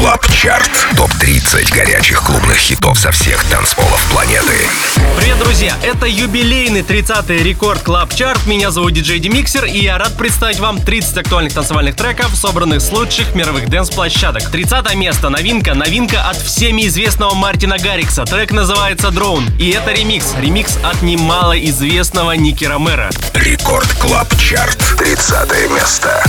Club Chart. Топ-30 горячих клубных хитов со всех танцполов планеты. Привет, друзья! Это юбилейный 30-й Record Club Chart. Меня зовут диджей Демиксер, и я рад представить вам 30 актуальных танцевальных треков, собранных с лучших мировых дэнс-площадок. 30 место. Новинка. Новинка от всеми известного Мартина Гаррикса. Трек называется «Drown». И это ремикс. Ремикс от немалоизвестного Ники Ромеро. Record Club Chart. 30 место.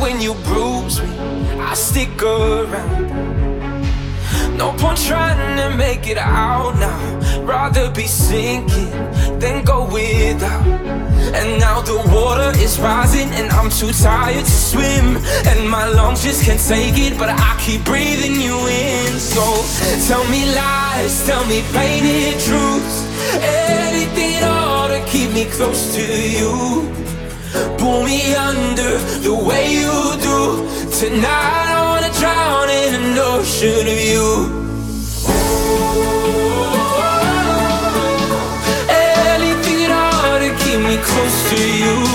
When you bruise me, I stick around. No point trying to make it out now. Rather be sinking than go without. And now the water is rising, and I'm too tired to swim. And my lungs just can't take it, but I keep breathing you in. So tell me lies, tell me painted truths. Anything at all to keep me close to you. Pull me under the way you do. Tonight I wanna drown in an ocean of you. Anything at all to keep me close to you.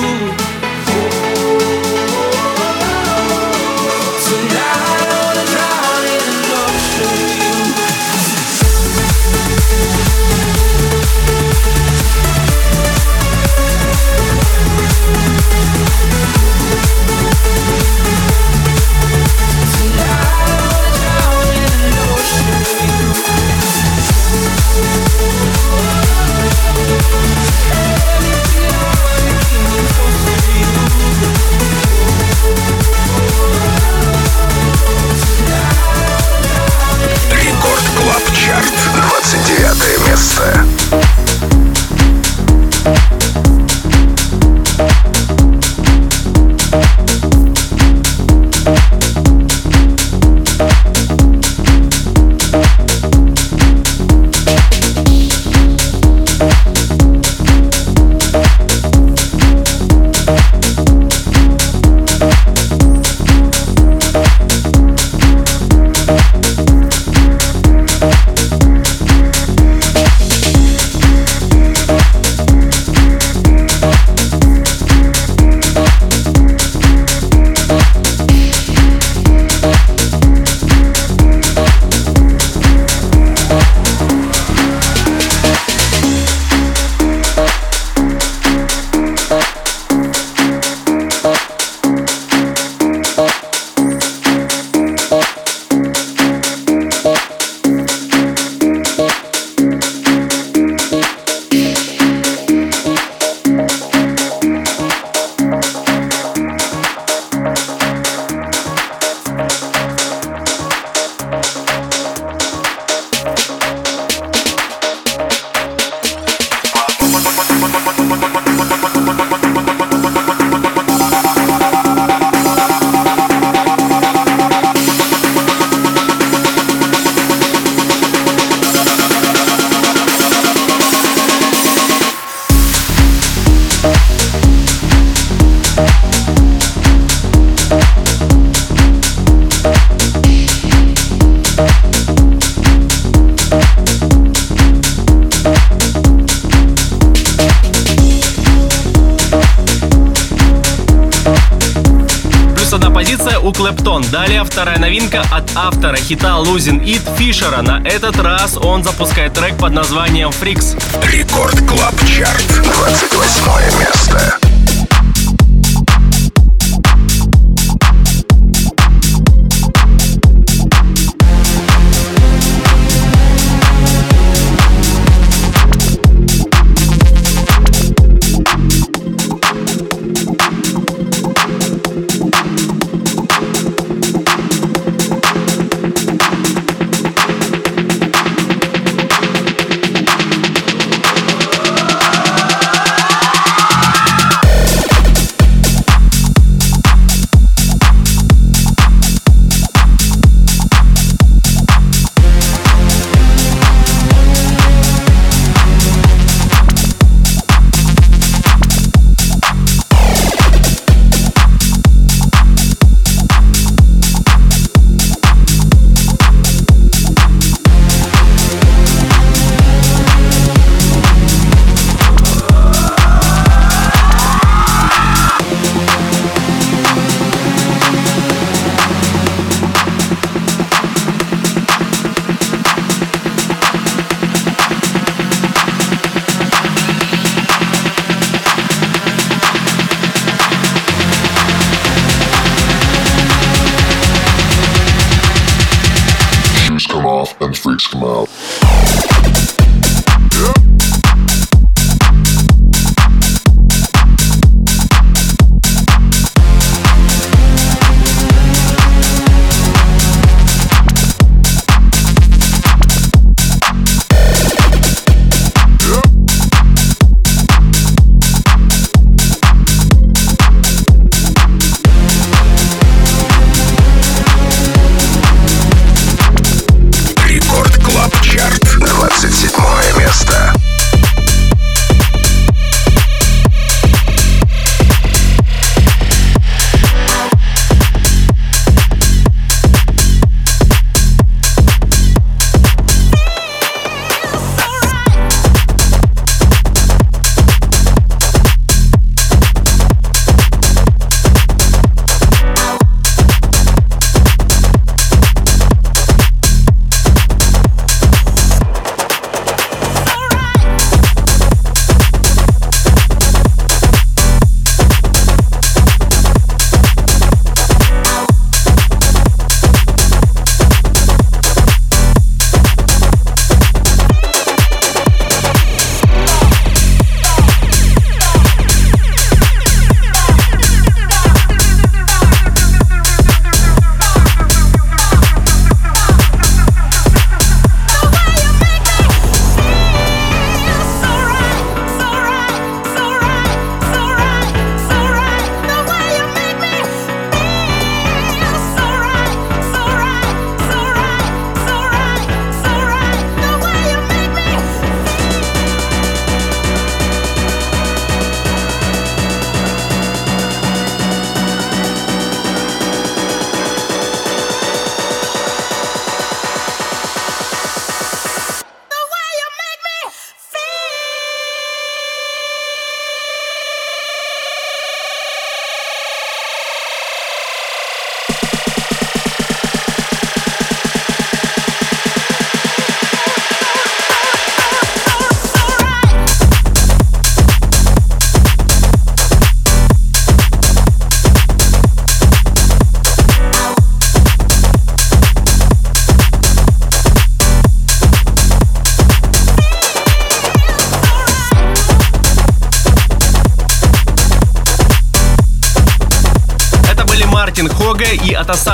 Новинка от автора хита Losing It Фишера. На этот раз он запускает трек под названием Freaks. Record Club Chart. 28 место.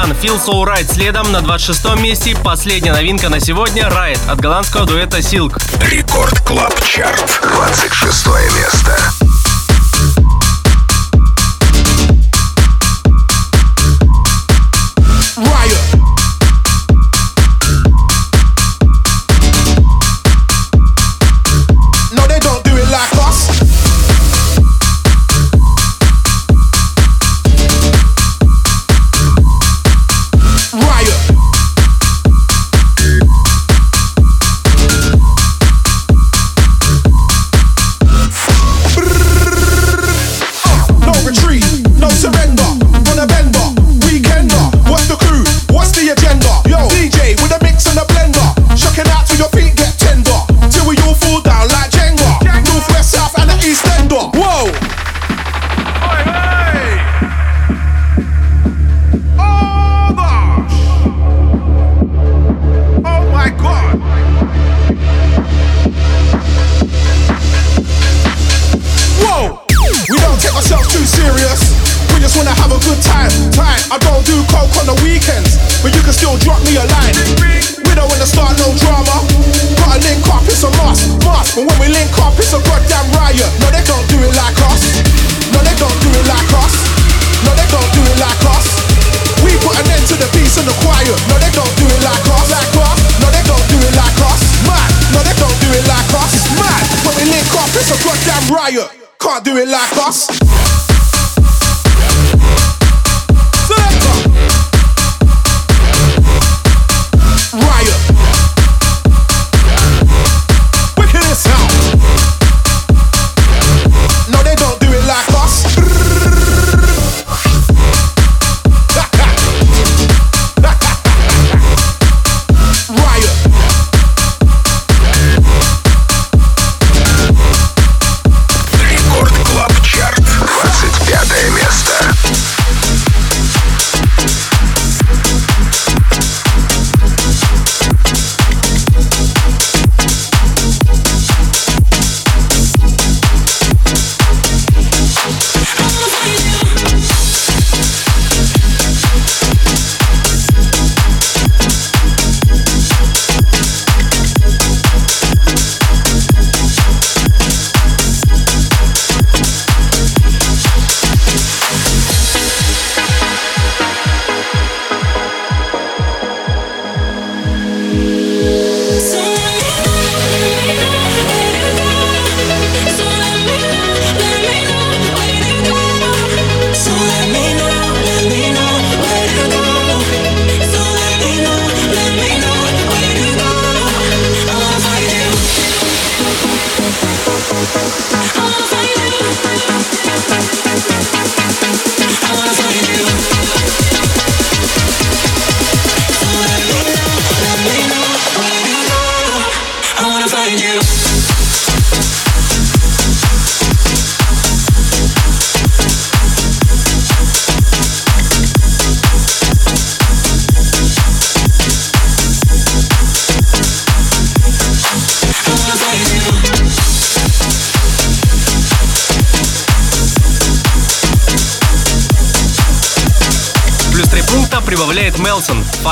Атасан Feel So Right следом на 26 месте. Последняя новинка на сегодня Riot от голландского дуэта Silk. Record Club Chart. 26 место.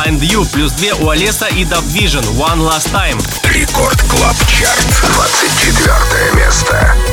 Find You, плюс 2 у Алеса и Dub Vision, One Last Time. Рекорд Клаб Чарт, 24 место.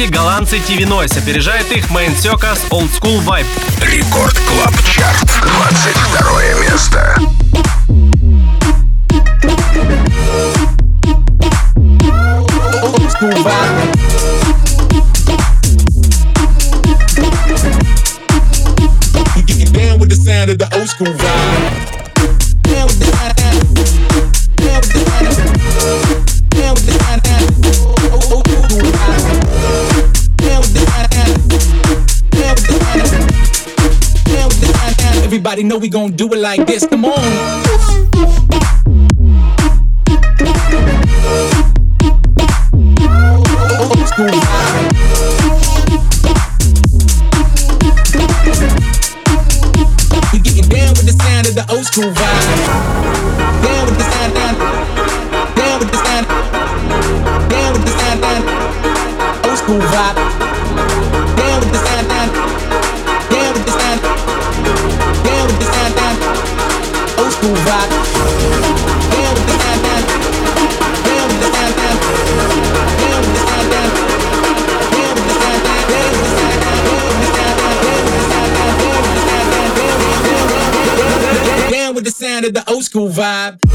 Кстати, голландцы TV Noise опережает их Main Circus Old School Vibe. Record Club Chart, 22 место. know we gon' do it like this. Come on. school vibe.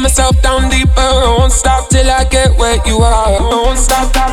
myself down deeper. I won't stop till I get where you are. I won't stop.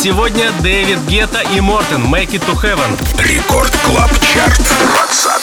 Сегодня Дэвид Гетта и Мортен «Make it to heaven». Рекорд Клаб Чарт, 20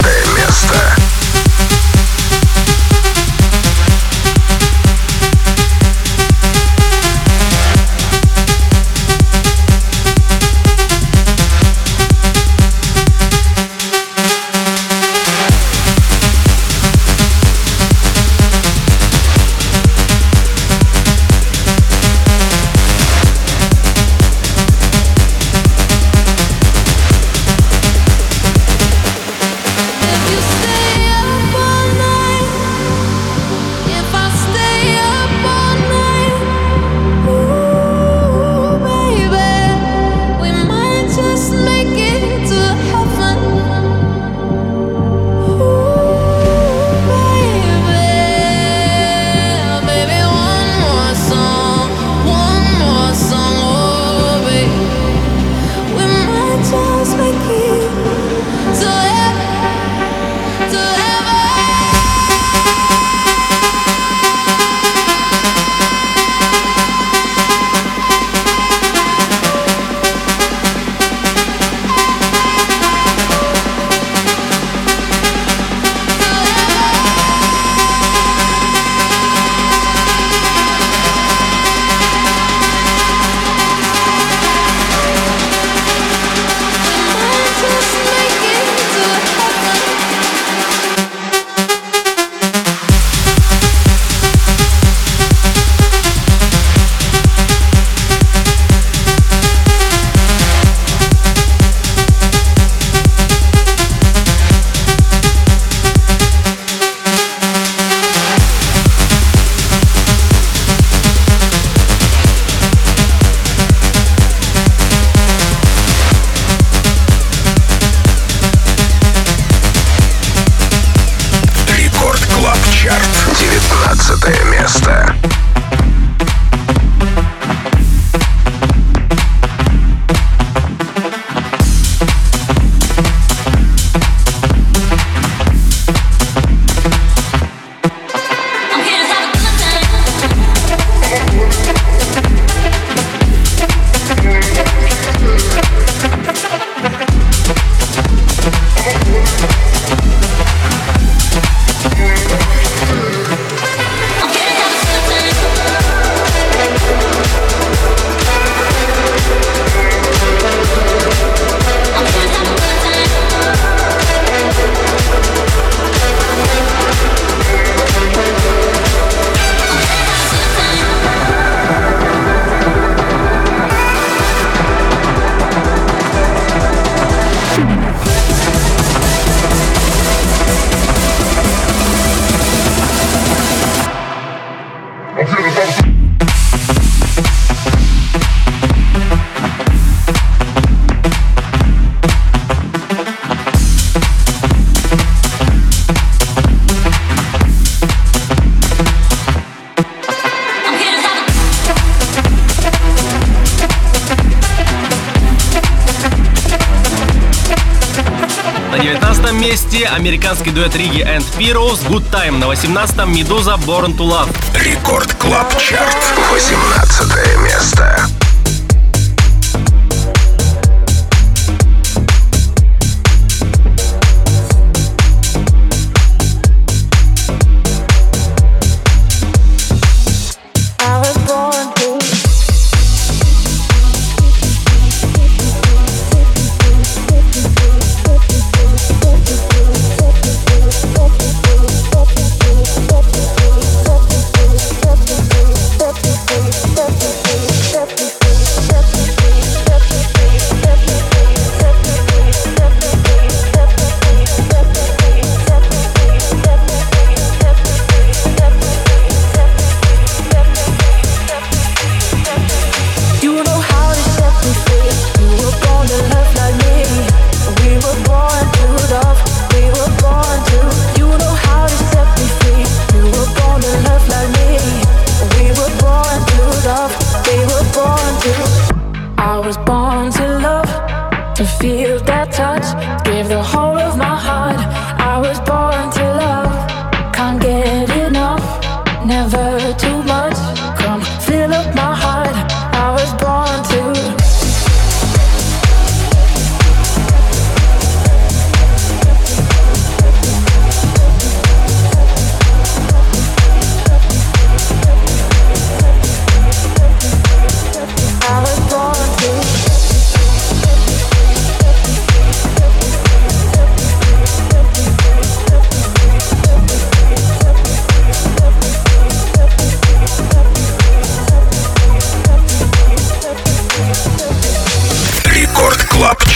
американский дуэт Riggi and Piros Good Time на 18-м Meduza Born to Love. Record Club Chart, 18 место.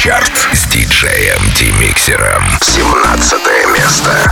Чарт с диджеем Димиксером. 17 место.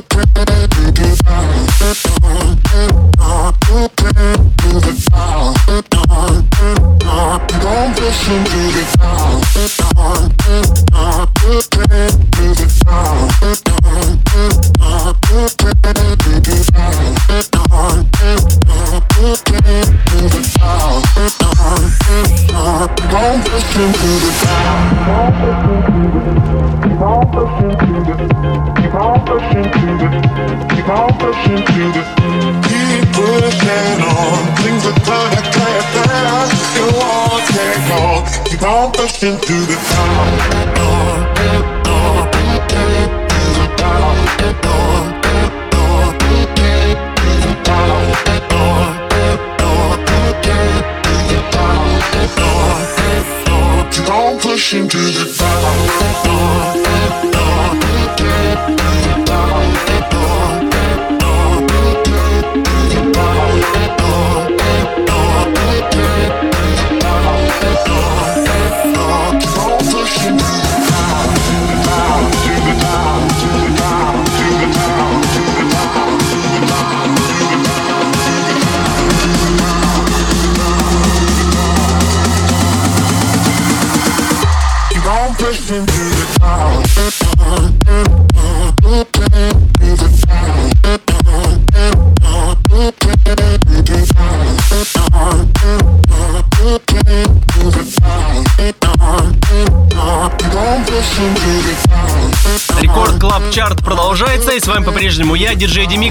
Bye.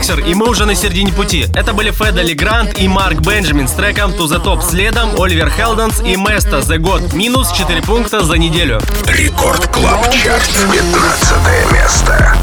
Демиксер, и мы уже на середине пути. Это были Fedde Le Grand и Марк Бенджамин с треком To The Top. Следом Оливер Хелденс и Mesto The GOAT. Минус 4 пункта за неделю. Record Club Chart, 15 место.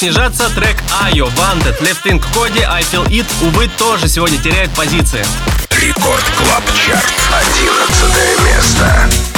снижаться трек Айо Wanted, Leftwing Kody, I Feel It, увы, тоже сегодня теряет позиции. Record Club Chart, 11 место.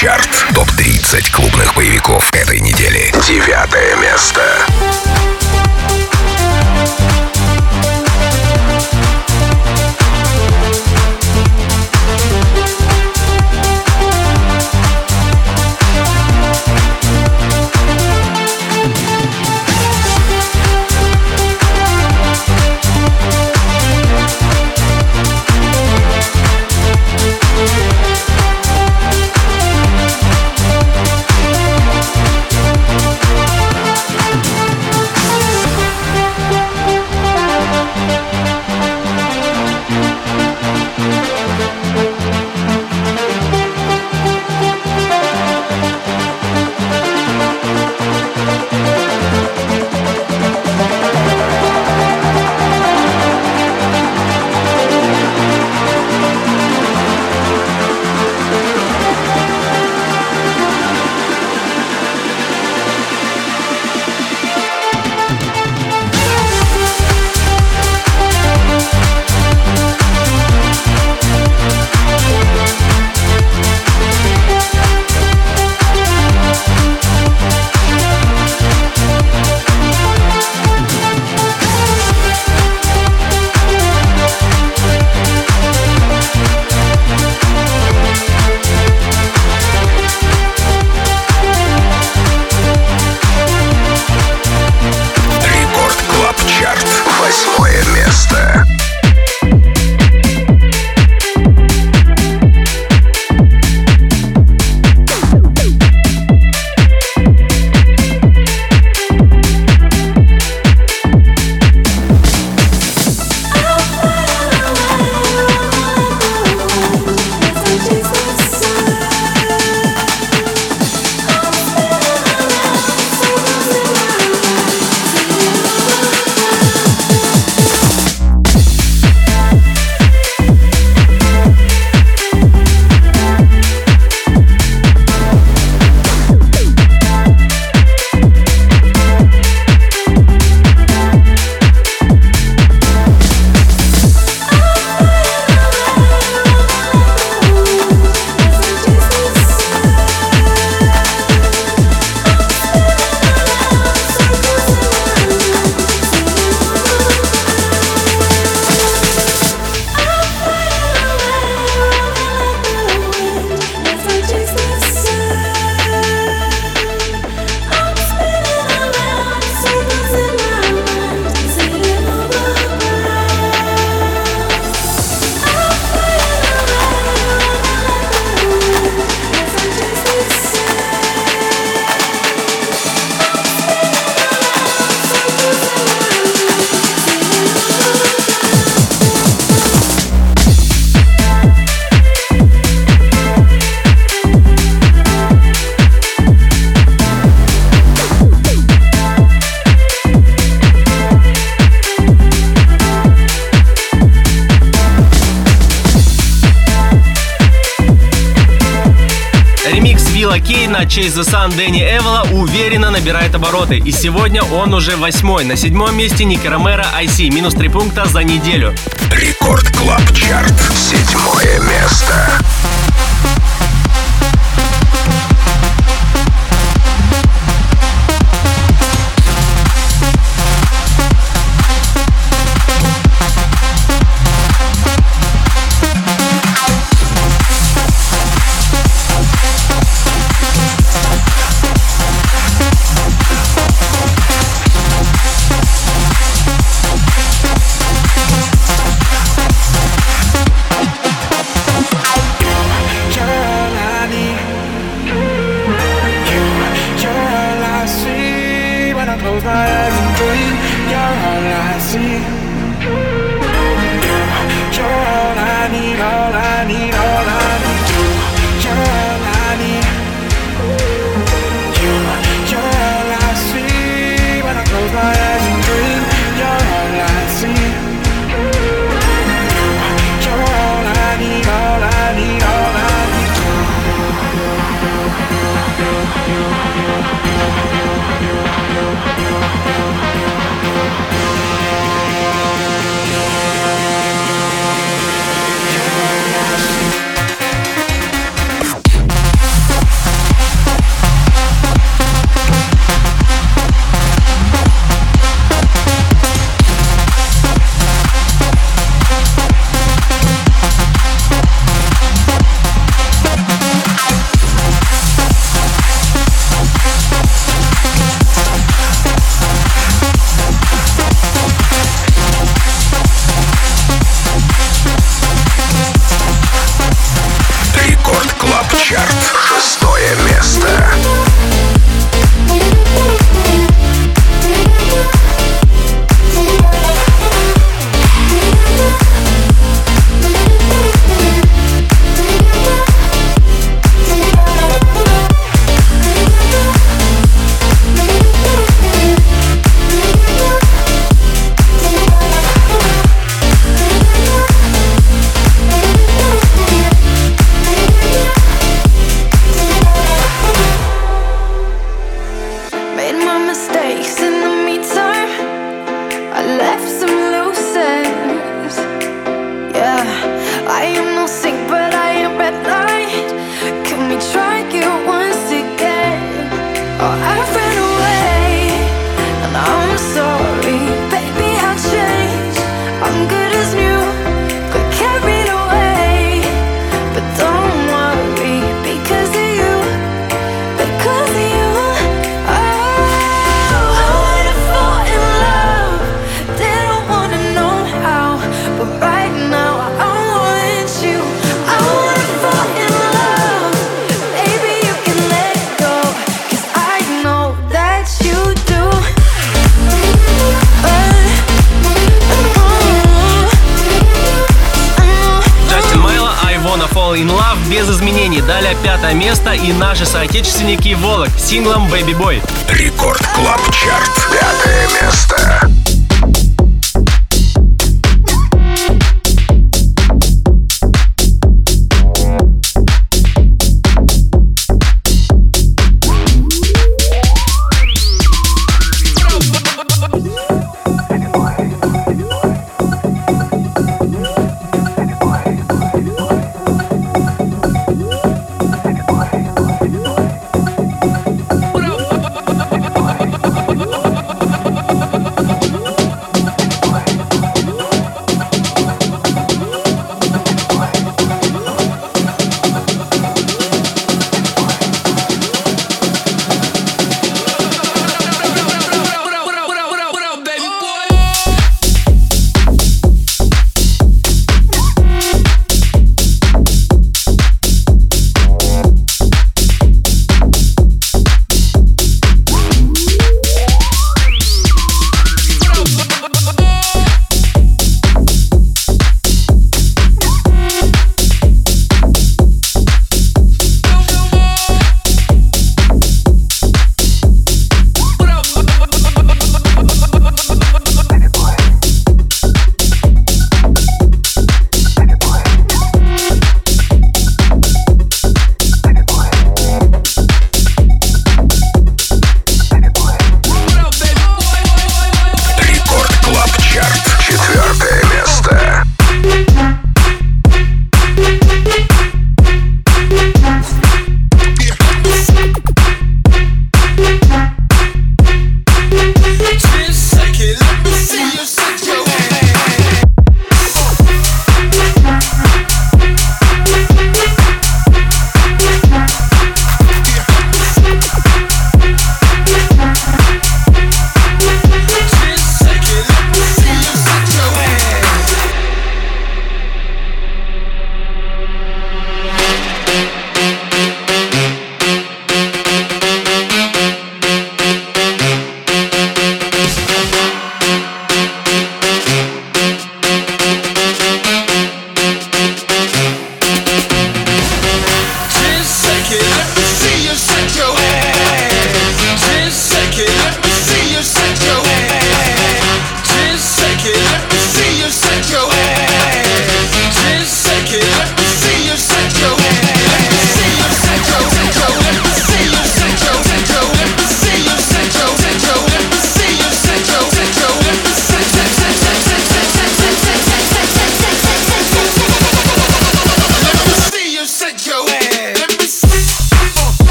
Чарт. Топ-30 клубных боевиков этой недели. Девятое место. На Chase the Sun Дэнни Авила уверенно набирает обороты. И сегодня он уже восьмой. На седьмом месте Ники Ромеро IC. Минус три пункта за неделю. Record Club Chart. Седьмое место.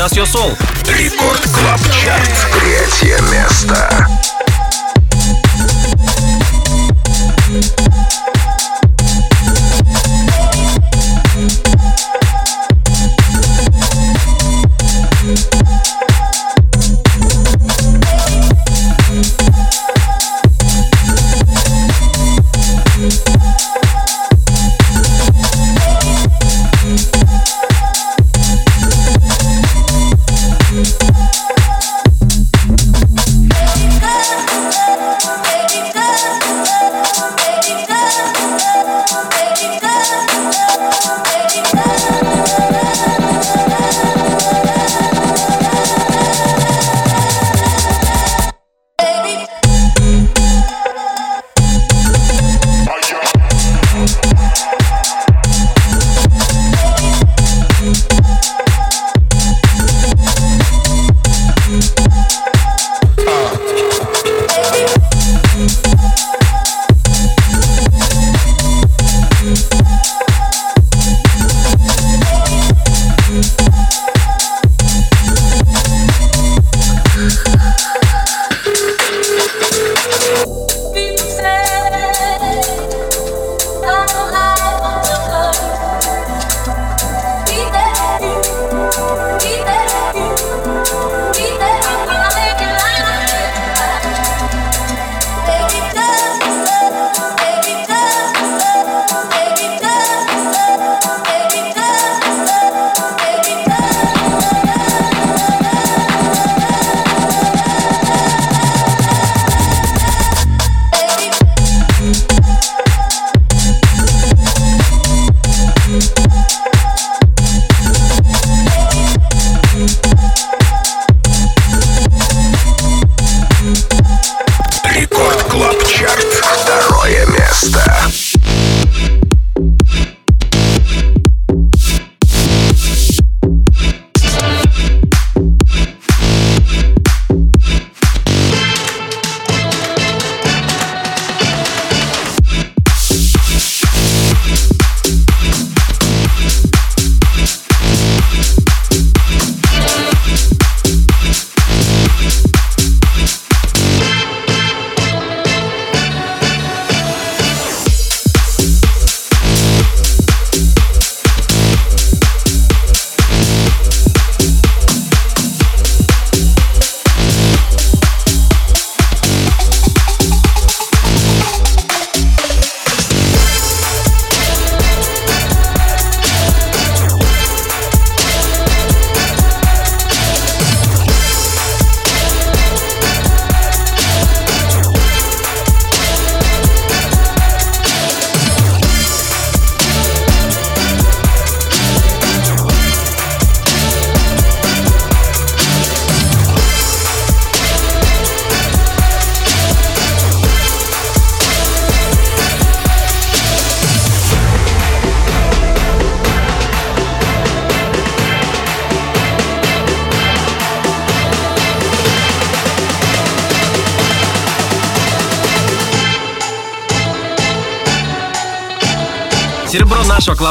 «Just Your Soul».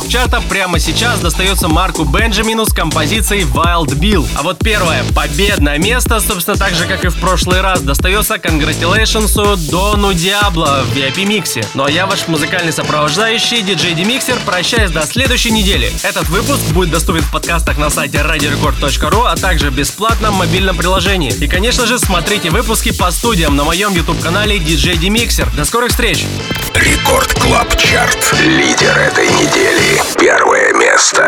Клабчарта прямо сейчас достается Марку Бенджамину с композицией Wild Bill. А вот первое, победное место, собственно, так же, как и в прошлый раз, достается Congratulations Дону Диабло в VIP-миксе. Ну а я ваш музыкальный сопровождающий, диджей Демиксер, прощаюсь до следующей недели. Этот выпуск будет доступен в подкастах на сайте radiorecord.ru, а также в бесплатном мобильном приложении. И, конечно же, смотрите выпуски по студиям на моем YouTube-канале DJ Demixer. До скорых встреч! Рекорд Клаб Чарт. Лидер этой недели. Первое место.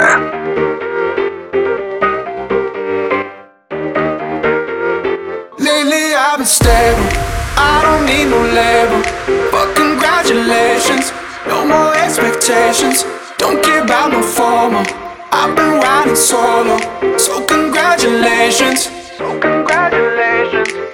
Lately I've been stable. I don't need no label. But congratulations, no more expectations. Don't care about no formal. I've been riding solo, so congratulations. So congratulations.